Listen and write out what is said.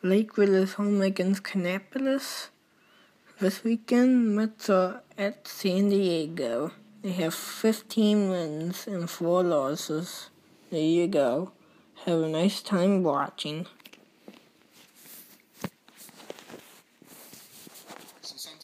Lakeville is home against Canapolis This weekend, Mets are at San Diego. They have 15 wins and 4 losses. There you go. Have a nice time watching.